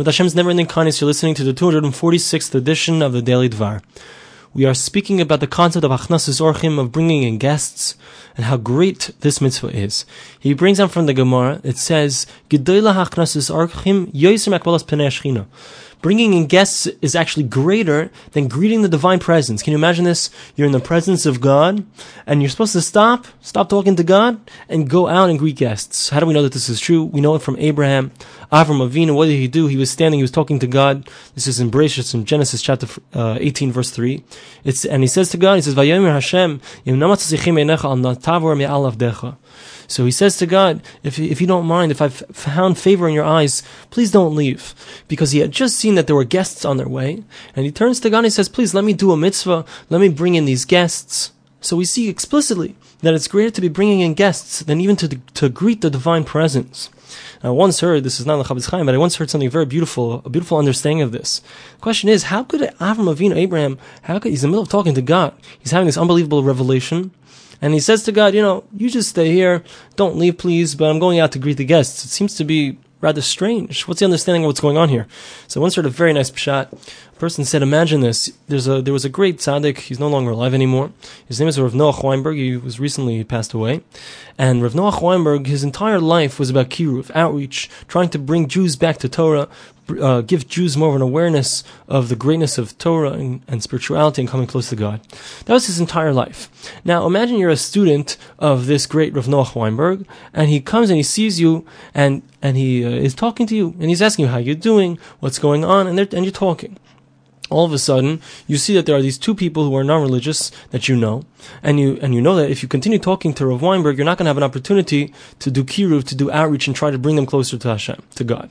With Hashem's never-ending kindness, you're listening to the 246th edition of the Daily Dvar. We are speaking about the concept of achnasus orchim, of bringing in guests, and how great this mitzvah is. He brings out from the Gemara, it says, bringing in guests is actually greater than greeting the divine presence. Can you imagine this? You're in the presence of God, and you're supposed to stop, stop talking to God, and go out and greet guests. How do we know that this is true? We know it from Abraham. Avram Avinu, what did he do? He was standing, he was talking to God. This is in Bereshit, in Genesis chapter uh, 18, verse 3. It's, and he says to God, he says, Vayomer Hashem, so he says to God, if, if you don't mind, if I've found favor in your eyes, please don't leave. Because he had just seen that there were guests on their way. And he turns to God and he says, please let me do a mitzvah. Let me bring in these guests. So we see explicitly that it's greater to be bringing in guests than even to, to greet the divine presence. I once heard, this is not the Chaim, but I once heard something very beautiful, a beautiful understanding of this. The question is, how could Avram Avinu, Abraham, how could, he's in the middle of talking to God. He's having this unbelievable revelation. And he says to God, you know, you just stay here. Don't leave, please, but I'm going out to greet the guests. It seems to be rather strange. What's the understanding of what's going on here? So one sort of very nice pshat. Person said, imagine this. There's a, there was a great tzaddik. He's no longer alive anymore. His name is Rav Noach Weinberg. He was recently passed away. And Rav Noach Weinberg, his entire life was about kiruv, outreach, trying to bring Jews back to Torah, uh, give Jews more of an awareness of the greatness of Torah and, and, spirituality and coming close to God. That was his entire life. Now imagine you're a student of this great Rav Noach Weinberg, and he comes and he sees you, and and he uh, is talking to you, and he's asking you how you're doing, what's going on, and and you're talking all of a sudden you see that there are these two people who are non-religious that you know, and you and you know that if you continue talking to Rav Weinberg, you're not going to have an opportunity to do kiruv, to do outreach, and try to bring them closer to Hashem, to God.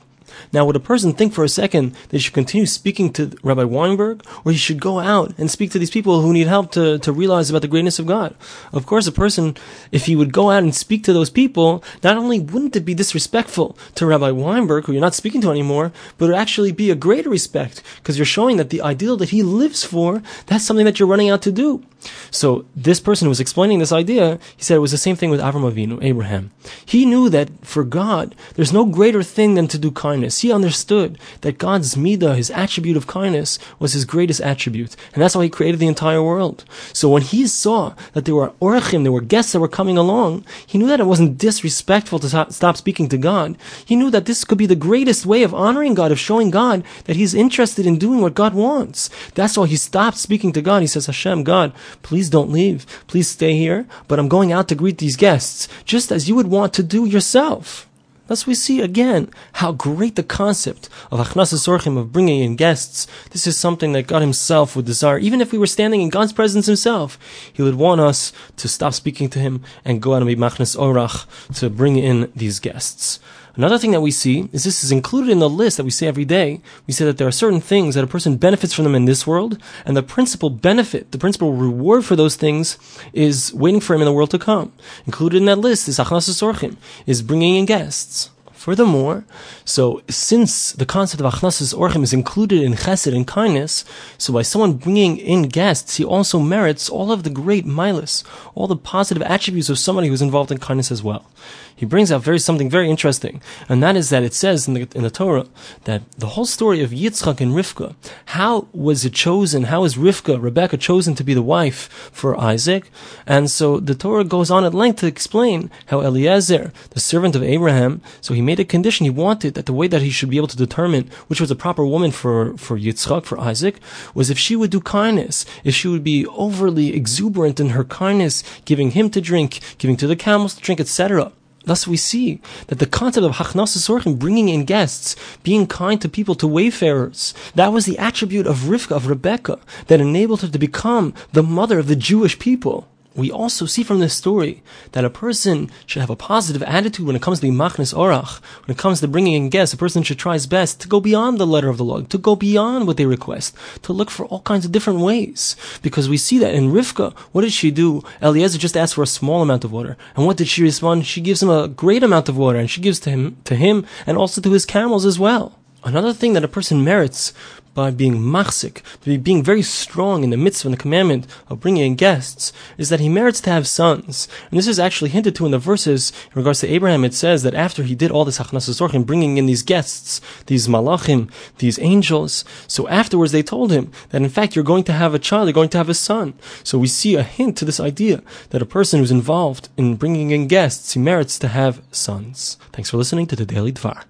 Now, would a person think for a second that he should continue speaking to Rabbi Weinberg, or he should go out and speak to these people who need help to, to realize about the greatness of God? Of course, a person, if he would go out and speak to those people, not only wouldn't it be disrespectful to Rabbi Weinberg, who you're not speaking to anymore, but it would actually be a greater respect, because you're showing that the ideal that he lives for, that's something that you're running out to do. So this person who was explaining this idea, he said it was the same thing with Avram Avinu, Abraham. He knew that for God, there's no greater thing than to do kindness. He understood that God's midah, his attribute of kindness, was his greatest attribute, and that's why he created the entire world. So when he saw that there were orachim, there were guests that were coming along, he knew that it wasn't disrespectful to stop speaking to God. He knew that this could be the greatest way of honoring God, of showing God that he's interested in doing what God wants. That's why he stopped speaking to God. He says, Hashem, God, Please don't leave. Please stay here. But I'm going out to greet these guests, just as you would want to do yourself. Thus we see again how great the concept of achnasas orchim, of bringing in guests. This is something that God himself would desire. Even if we were standing in God's presence himself, he would want us to stop speaking to him and go out and be machnas orach to bring in these guests. Another thing that we see is this is included in the list that we say every day. We say that there are certain things that a person benefits from them in this world, and the principal benefit, the principal reward for those things is waiting for him in the world to come. Included in that list is achnas orchim, is bringing in guests. Furthermore, so since the concept of achnasas orchim is included in chesed and kindness, so by someone bringing in guests, he also merits all of the great milas, all the positive attributes of somebody who's involved in kindness as well he brings out very something very interesting, and that is that it says in the, in the Torah that the whole story of Yitzchak and Rivka, how was it chosen? How was Rivka, Rebecca, chosen to be the wife for Isaac? And so the Torah goes on at length to explain how Eliezer, the servant of Abraham, so he made a condition. He wanted that the way that he should be able to determine which was a proper woman for for Yitzchak, for Isaac, was if she would do kindness, if she would be overly exuberant in her kindness, giving him to drink, giving to the camels to drink, etc. Thus, we see that the concept of hachnas orchim, bringing in guests, being kind to people, to wayfarers, that was the attribute of Rivka, of Rebecca, that enabled her to become the mother of the Jewish people we also see from this story that a person should have a positive attitude when it comes to the machnes orach, when it comes to bringing in guests. A person should try his best to go beyond the letter of the law, to go beyond what they request, to look for all kinds of different ways. Because we see that in Rivka, what did she do? Eliezer just asked for a small amount of water, and what did she respond? She gives him a great amount of water, and she gives to him, to him, and also to his camels as well. Another thing that a person merits by being machzik, by being very strong in the midst of the commandment of bringing in guests, is that he merits to have sons. And this is actually hinted to in the verses in regards to Abraham. It says that after he did all this hachnasas bringing in these guests, these malachim, these angels, so afterwards they told him that in fact you're going to have a child, you're going to have a son. So we see a hint to this idea that a person who's involved in bringing in guests, he merits to have sons. Thanks for listening to the Daily Dvar.